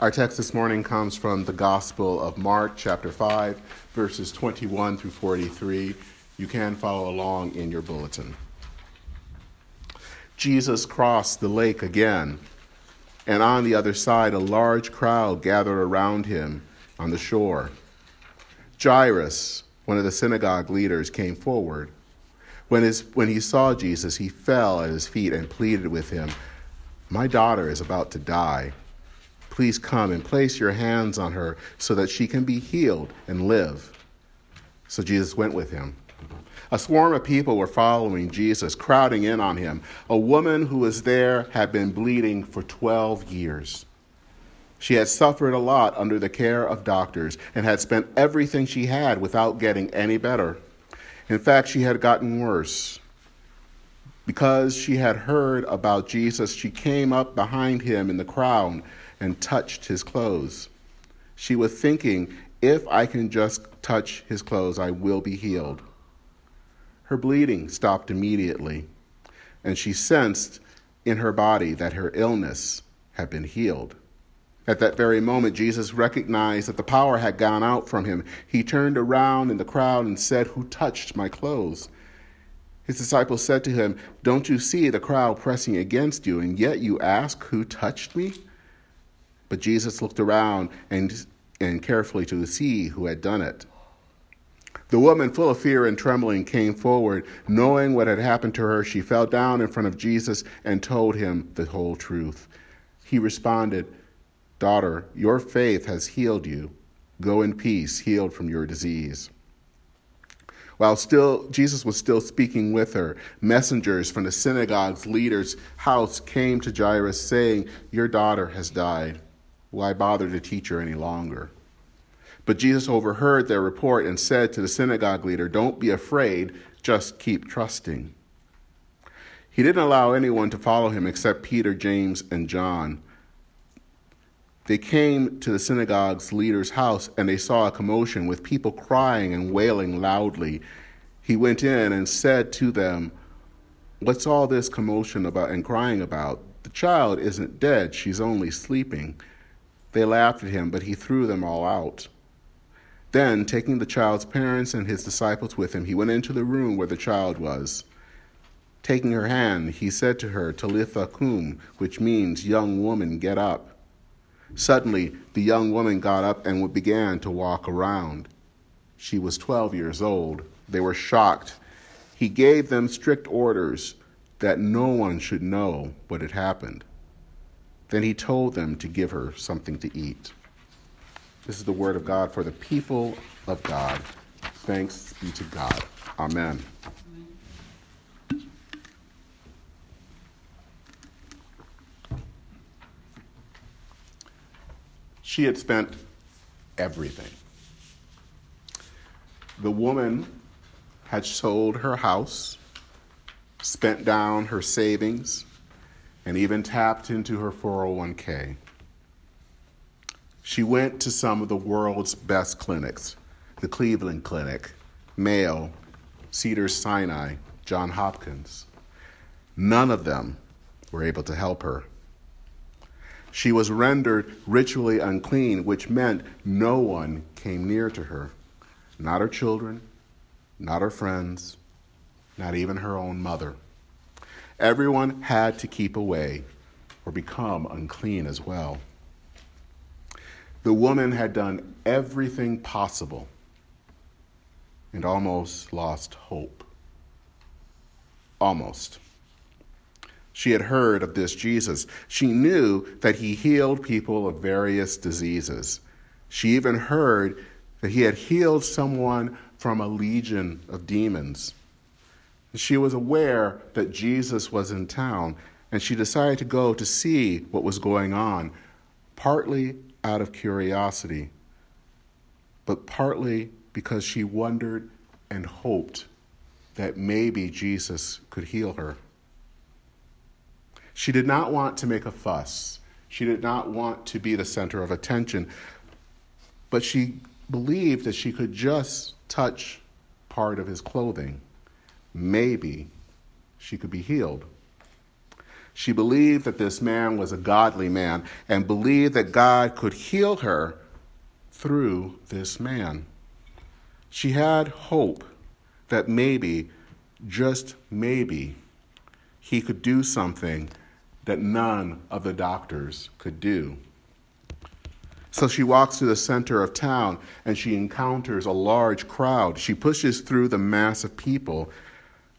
Our text this morning comes from the Gospel of Mark, chapter 5, verses 21 through 43. You can follow along in your bulletin. Jesus crossed the lake again, and on the other side, a large crowd gathered around him on the shore. Jairus, one of the synagogue leaders, came forward. When, his, when he saw Jesus, he fell at his feet and pleaded with him, My daughter is about to die. Please come and place your hands on her so that she can be healed and live. So Jesus went with him. A swarm of people were following Jesus, crowding in on him. A woman who was there had been bleeding for 12 years. She had suffered a lot under the care of doctors and had spent everything she had without getting any better. In fact, she had gotten worse. Because she had heard about Jesus, she came up behind him in the crowd and touched his clothes. She was thinking, if I can just touch his clothes, I will be healed. Her bleeding stopped immediately, and she sensed in her body that her illness had been healed. At that very moment, Jesus recognized that the power had gone out from him. He turned around in the crowd and said, Who touched my clothes? His disciples said to him, Don't you see the crowd pressing against you, and yet you ask, Who touched me? But Jesus looked around and, and carefully to see who had done it. The woman, full of fear and trembling, came forward. Knowing what had happened to her, she fell down in front of Jesus and told him the whole truth. He responded, Daughter, your faith has healed you. Go in peace, healed from your disease. While still Jesus was still speaking with her, messengers from the synagogue's leader's house came to Jairus saying, "Your daughter has died." Why bother to teach her any longer? But Jesus overheard their report and said to the synagogue leader, Don't be afraid, just keep trusting. He didn't allow anyone to follow him except Peter, James, and John. They came to the synagogue's leader's house and they saw a commotion with people crying and wailing loudly. He went in and said to them, What's all this commotion about and crying about? The child isn't dead, she's only sleeping. They laughed at him, but he threw them all out. Then, taking the child's parents and his disciples with him, he went into the room where the child was. Taking her hand, he said to her, Talitha cum, which means, Young woman, get up. Suddenly, the young woman got up and began to walk around. She was 12 years old. They were shocked. He gave them strict orders that no one should know what had happened. Then he told them to give her something to eat. This is the word of God for the people of God. Thanks be to God. Amen. She had spent everything. The woman had sold her house, spent down her savings, and even tapped into her 401k. She went to some of the world's best clinics the Cleveland Clinic, Mayo, Cedars Sinai, John Hopkins. None of them were able to help her. She was rendered ritually unclean, which meant no one came near to her. Not her children, not her friends, not even her own mother. Everyone had to keep away or become unclean as well. The woman had done everything possible and almost lost hope. Almost. She had heard of this Jesus. She knew that he healed people of various diseases. She even heard that he had healed someone from a legion of demons. She was aware that Jesus was in town, and she decided to go to see what was going on, partly out of curiosity, but partly because she wondered and hoped that maybe Jesus could heal her. She did not want to make a fuss. She did not want to be the center of attention, but she believed that she could just touch part of his clothing maybe she could be healed. She believed that this man was a godly man and believed that God could heal her through this man. She had hope that maybe, just maybe, he could do something that none of the doctors could do. So she walks to the center of town and she encounters a large crowd. She pushes through the mass of people.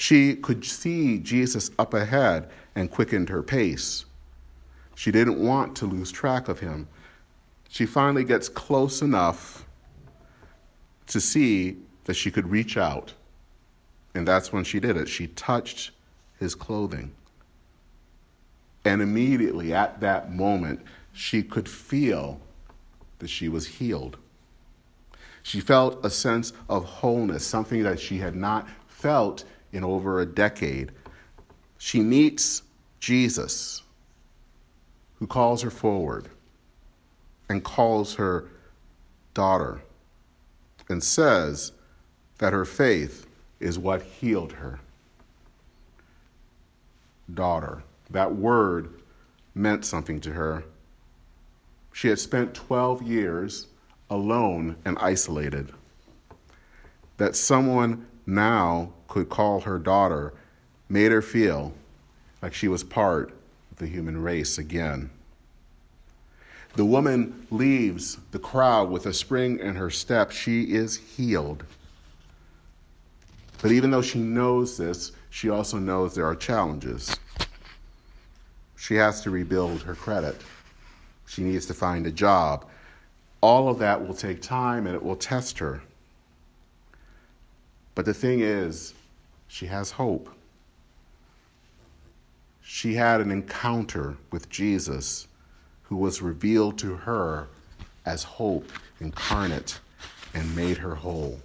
She could see Jesus up ahead and quickened her pace. She didn't want to lose track of him. She finally gets close enough to see that she could reach out. And that's when she did it. She touched his clothing. And immediately at that moment, she could feel that she was healed. She felt a sense of wholeness, something that she had not felt in over a decade. She meets Jesus, who calls her forward and calls her daughter and says that her faith is what healed her. Daughter. That word meant something to her she had spent 12 years alone and isolated. That someone now could call her daughter made her feel like she was part of the human race again. The woman leaves the crowd with a spring in her step. She is healed. But even though she knows this, she also knows there are challenges. She has to rebuild her credit. She needs to find a job. All of that will take time and it will test her. But the thing is, she has hope. She had an encounter with Jesus who was revealed to her as hope incarnate and made her whole.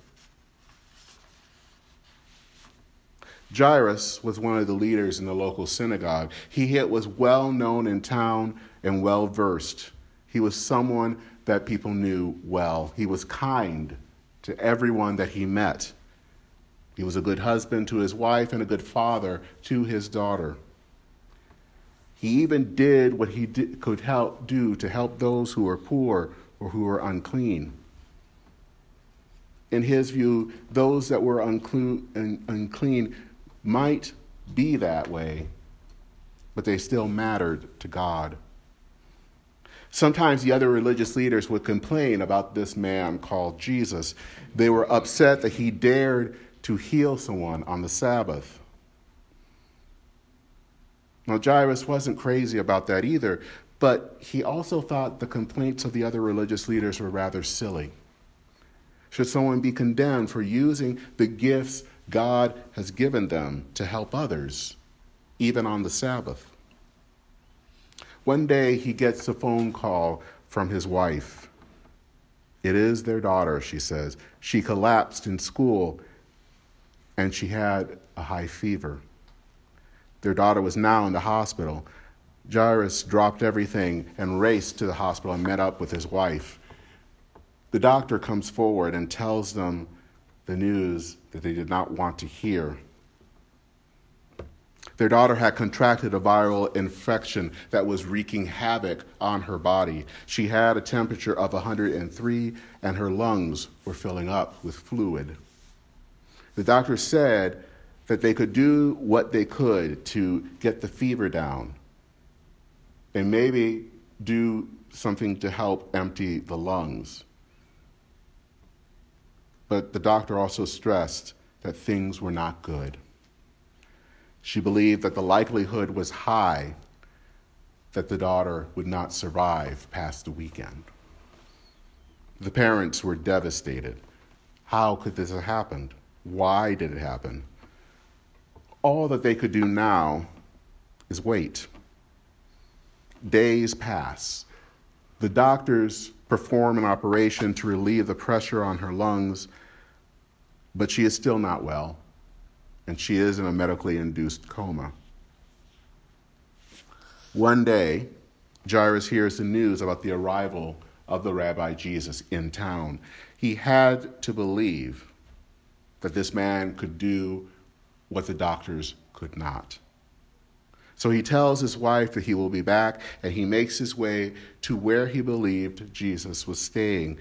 Jairus was one of the leaders in the local synagogue. He was well known in town and well versed. He was someone that people knew well. He was kind to everyone that he met. He was a good husband to his wife and a good father to his daughter. He even did what he did, could help do to help those who were poor or who were unclean. In his view, those that were unclean might be that way, but they still mattered to God. Sometimes the other religious leaders would complain about this man called Jesus. They were upset that he dared to heal someone on the Sabbath. Now, Jairus wasn't crazy about that either, but he also thought the complaints of the other religious leaders were rather silly. Should someone be condemned for using the gifts God has given them to help others, even on the Sabbath? One day he gets a phone call from his wife. It is their daughter, she says. She collapsed in school and she had a high fever. Their daughter was now in the hospital. Jairus dropped everything and raced to the hospital and met up with his wife. The doctor comes forward and tells them the news that they did not want to hear. Their daughter had contracted a viral infection that was wreaking havoc on her body. She had a temperature of 103 and her lungs were filling up with fluid. The doctor said that they could do what they could to get the fever down and maybe do something to help empty the lungs. But the doctor also stressed that things were not good. She believed that the likelihood was high that the daughter would not survive past the weekend. The parents were devastated. How could this have happened? Why did it happen? All that they could do now is wait. Days pass. The doctors perform an operation to relieve the pressure on her lungs, but she is still not well and she is in a medically induced coma. One day, Jairus hears the news about the arrival of the Rabbi Jesus in town. He had to believe that this man could do what the doctors could not. So he tells his wife that he will be back, and he makes his way to where he believed Jesus was staying.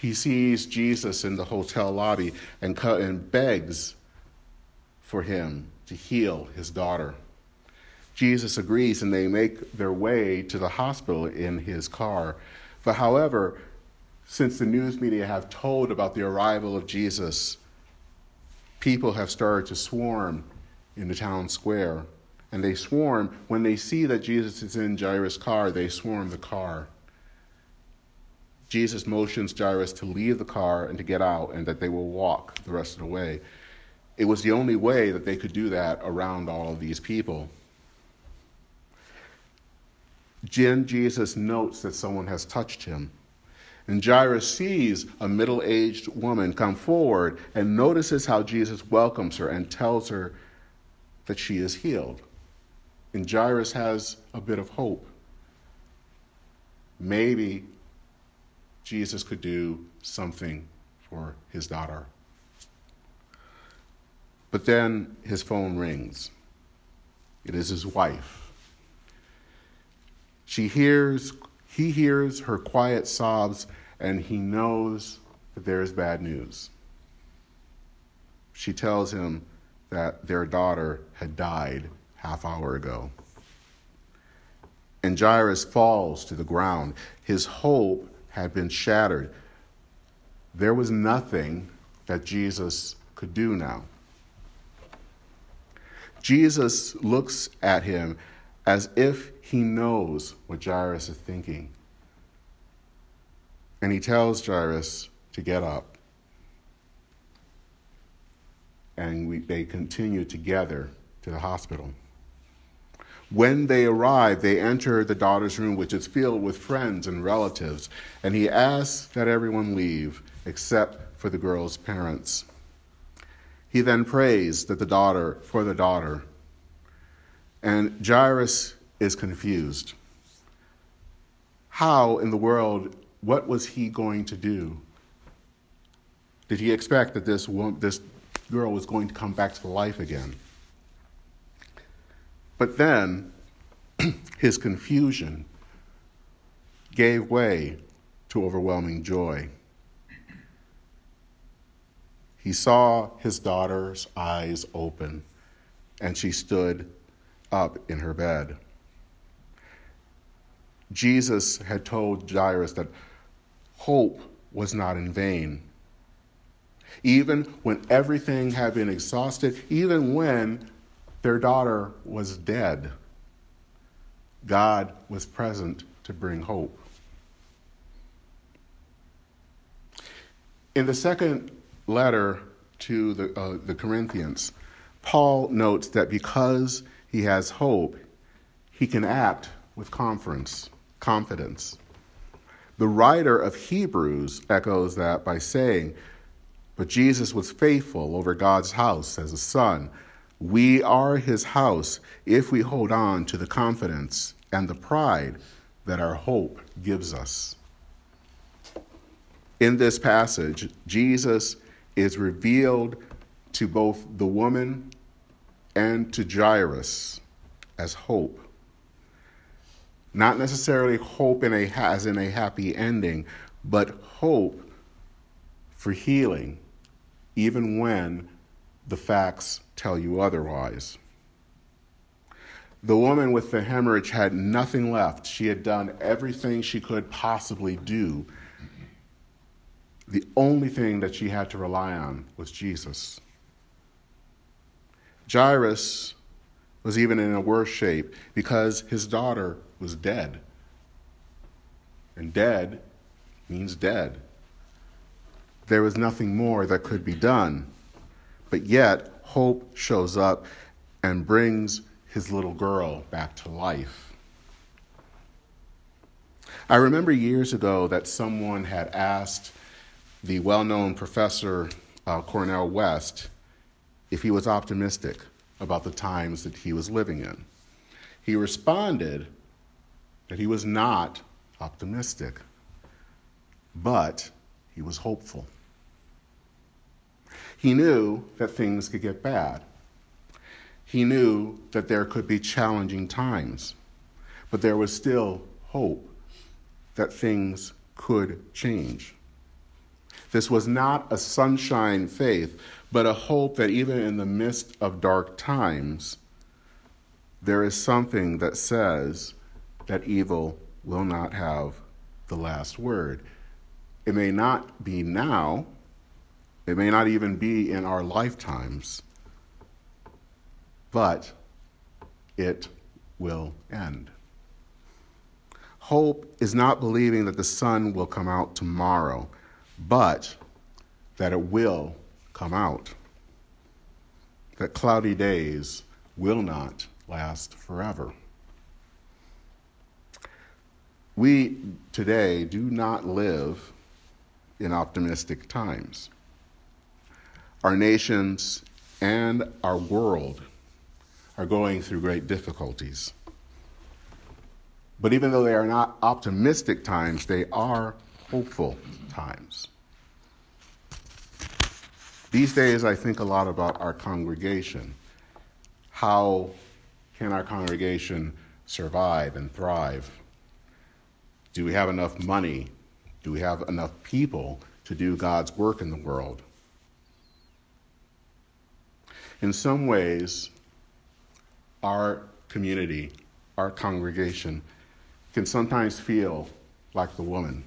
He sees Jesus in the hotel lobby and, and begs for him to heal his daughter. Jesus agrees, and they make their way to the hospital in his car. But however, since the news media have told about the arrival of Jesus, people have started to swarm in the town square. And they swarm, when they see that Jesus is in Jairus' car, they swarm the car. Jesus motions Jairus to leave the car and to get out, and that they will walk the rest of the way. It was the only way that they could do that around all of these people. Then Jesus notes that someone has touched him. And Jairus sees a middle aged woman come forward and notices how Jesus welcomes her and tells her that she is healed. And Jairus has a bit of hope. Maybe Jesus could do something for his daughter. But then his phone rings. It is his wife. She hears, he hears her quiet sobs, and he knows that there is bad news. She tells him that their daughter had died half hour ago. And Jairus falls to the ground. His hope had been shattered. There was nothing that Jesus could do now. Jesus looks at him as if he knows what Jairus is thinking. And he tells Jairus to get up. And we, they continue together to the hospital. When they arrive, they enter the daughter's room, which is filled with friends and relatives, and he asks that everyone leave except for the girl's parents. He then prays that the daughter for the daughter. And Jairus is confused. How in the world, what was he going to do? Did he expect that this, this girl was going to come back to life again? But then his confusion gave way to overwhelming joy. He saw his daughter's eyes open, and she stood up in her bed. Jesus had told Jairus that hope was not in vain. Even when everything had been exhausted, even when their daughter was dead. God was present to bring hope. In the second letter to the, uh, the Corinthians, Paul notes that because he has hope, he can act with confidence. Confidence. The writer of Hebrews echoes that by saying, But Jesus was faithful over God's house as a son we are his house if we hold on to the confidence and the pride that our hope gives us. In this passage, Jesus is revealed to both the woman and to Jairus as hope. Not necessarily hope in a, as in a happy ending, but hope for healing, even when the facts tell you otherwise. The woman with the hemorrhage had nothing left. She had done everything she could possibly do. The only thing that she had to rely on was Jesus. Jairus was even in a worse shape because his daughter was dead. And dead means dead. There was nothing more that could be done. But yet, hope shows up and brings his little girl back to life. I remember years ago that someone had asked the well known professor uh, Cornel West if he was optimistic about the times that he was living in. He responded that he was not optimistic, but he was hopeful. He knew that things could get bad. He knew that there could be challenging times, but there was still hope that things could change. This was not a sunshine faith, but a hope that even in the midst of dark times, there is something that says that evil will not have the last word. It may not be now, it may not even be in our lifetimes, but it will end. Hope is not believing that the sun will come out tomorrow, but that it will come out. That cloudy days will not last forever. We today do not live in optimistic times. Our nations and our world are going through great difficulties. But even though they are not optimistic times, they are hopeful times. These days, I think a lot about our congregation. How can our congregation survive and thrive? Do we have enough money? Do we have enough people to do God's work in the world? In some ways, our community, our congregation, can sometimes feel like the woman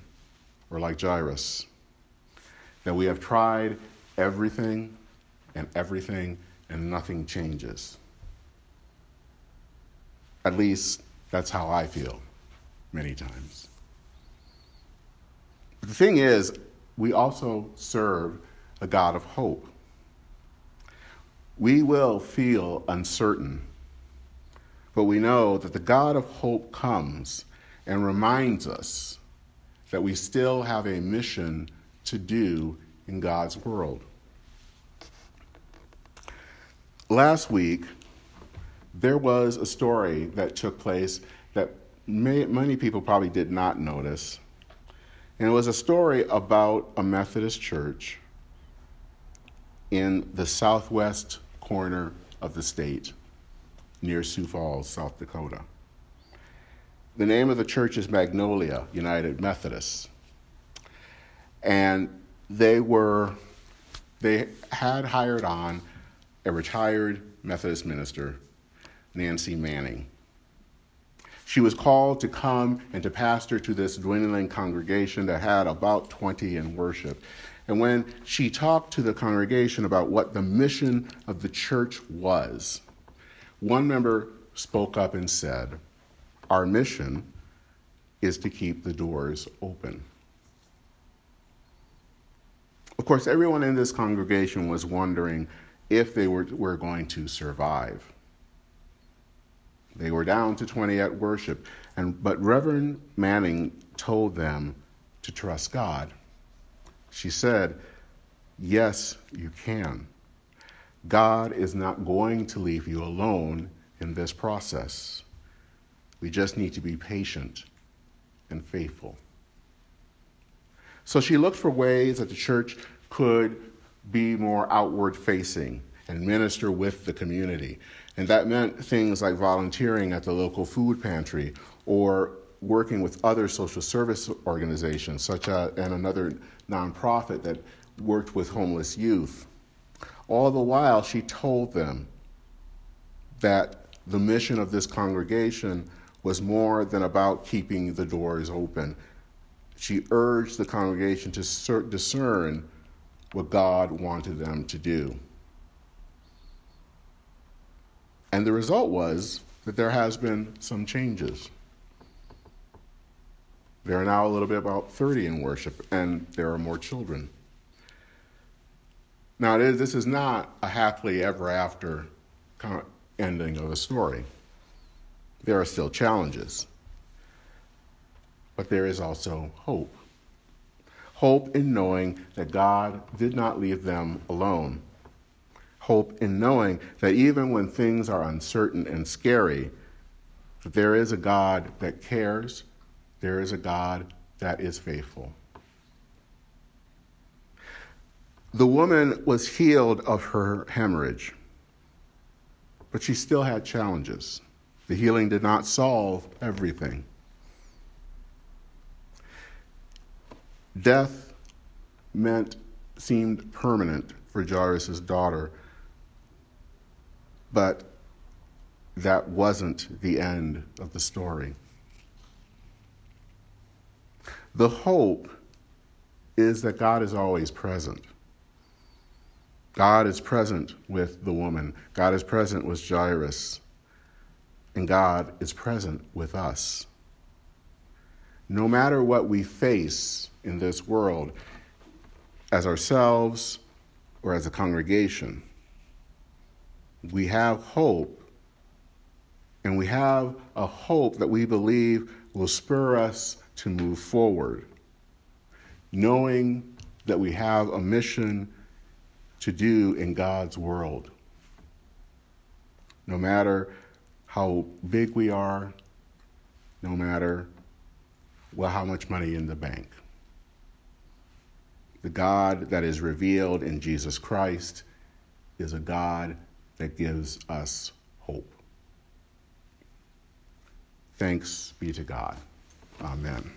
or like Jairus. That we have tried everything and everything and nothing changes. At least that's how I feel many times. The thing is, we also serve a God of hope. We will feel uncertain, but we know that the God of hope comes and reminds us that we still have a mission to do in God's world. Last week, there was a story that took place that many people probably did not notice. And it was a story about a Methodist church in the southwest corner of the state near Sioux Falls, South Dakota. The name of the church is Magnolia United Methodist. And they were, they had hired on a retired Methodist minister, Nancy Manning. She was called to come and to pastor to this dwindling congregation that had about 20 in worship. And when she talked to the congregation about what the mission of the church was, one member spoke up and said, our mission is to keep the doors open. Of course, everyone in this congregation was wondering if they were, were going to survive. They were down to 20 at worship, and, but Reverend Manning told them to trust God. She said, Yes, you can. God is not going to leave you alone in this process. We just need to be patient and faithful. So she looked for ways that the church could be more outward facing and minister with the community. And that meant things like volunteering at the local food pantry or working with other social service organizations, such as and another nonprofit that worked with homeless youth. All the while, she told them that the mission of this congregation was more than about keeping the doors open. She urged the congregation to discern what God wanted them to do. And the result was that there has been some changes. There are now a little bit about 30 in worship, and there are more children. Now, this is not a happily ever after ending of a story there are still challenges. But there is also hope. Hope in knowing that God did not leave them alone. Hope in knowing that even when things are uncertain and scary, that there is a God that cares, there is a God that is faithful. The woman was healed of her hemorrhage but she still had challenges. The healing did not solve everything. Death meant seemed permanent for Jairus' daughter, but that wasn't the end of the story. The hope is that God is always present. God is present with the woman. God is present with Jairus. And God is present with us. No matter what we face in this world, as ourselves or as a congregation, we have hope. And we have a hope that we believe will spur us to move forward, knowing that we have a mission to do in God's world. No matter how big we are, no matter well how much money in the bank. The God that is revealed in Jesus Christ is a God that gives us hope. Thanks be to God. Amen.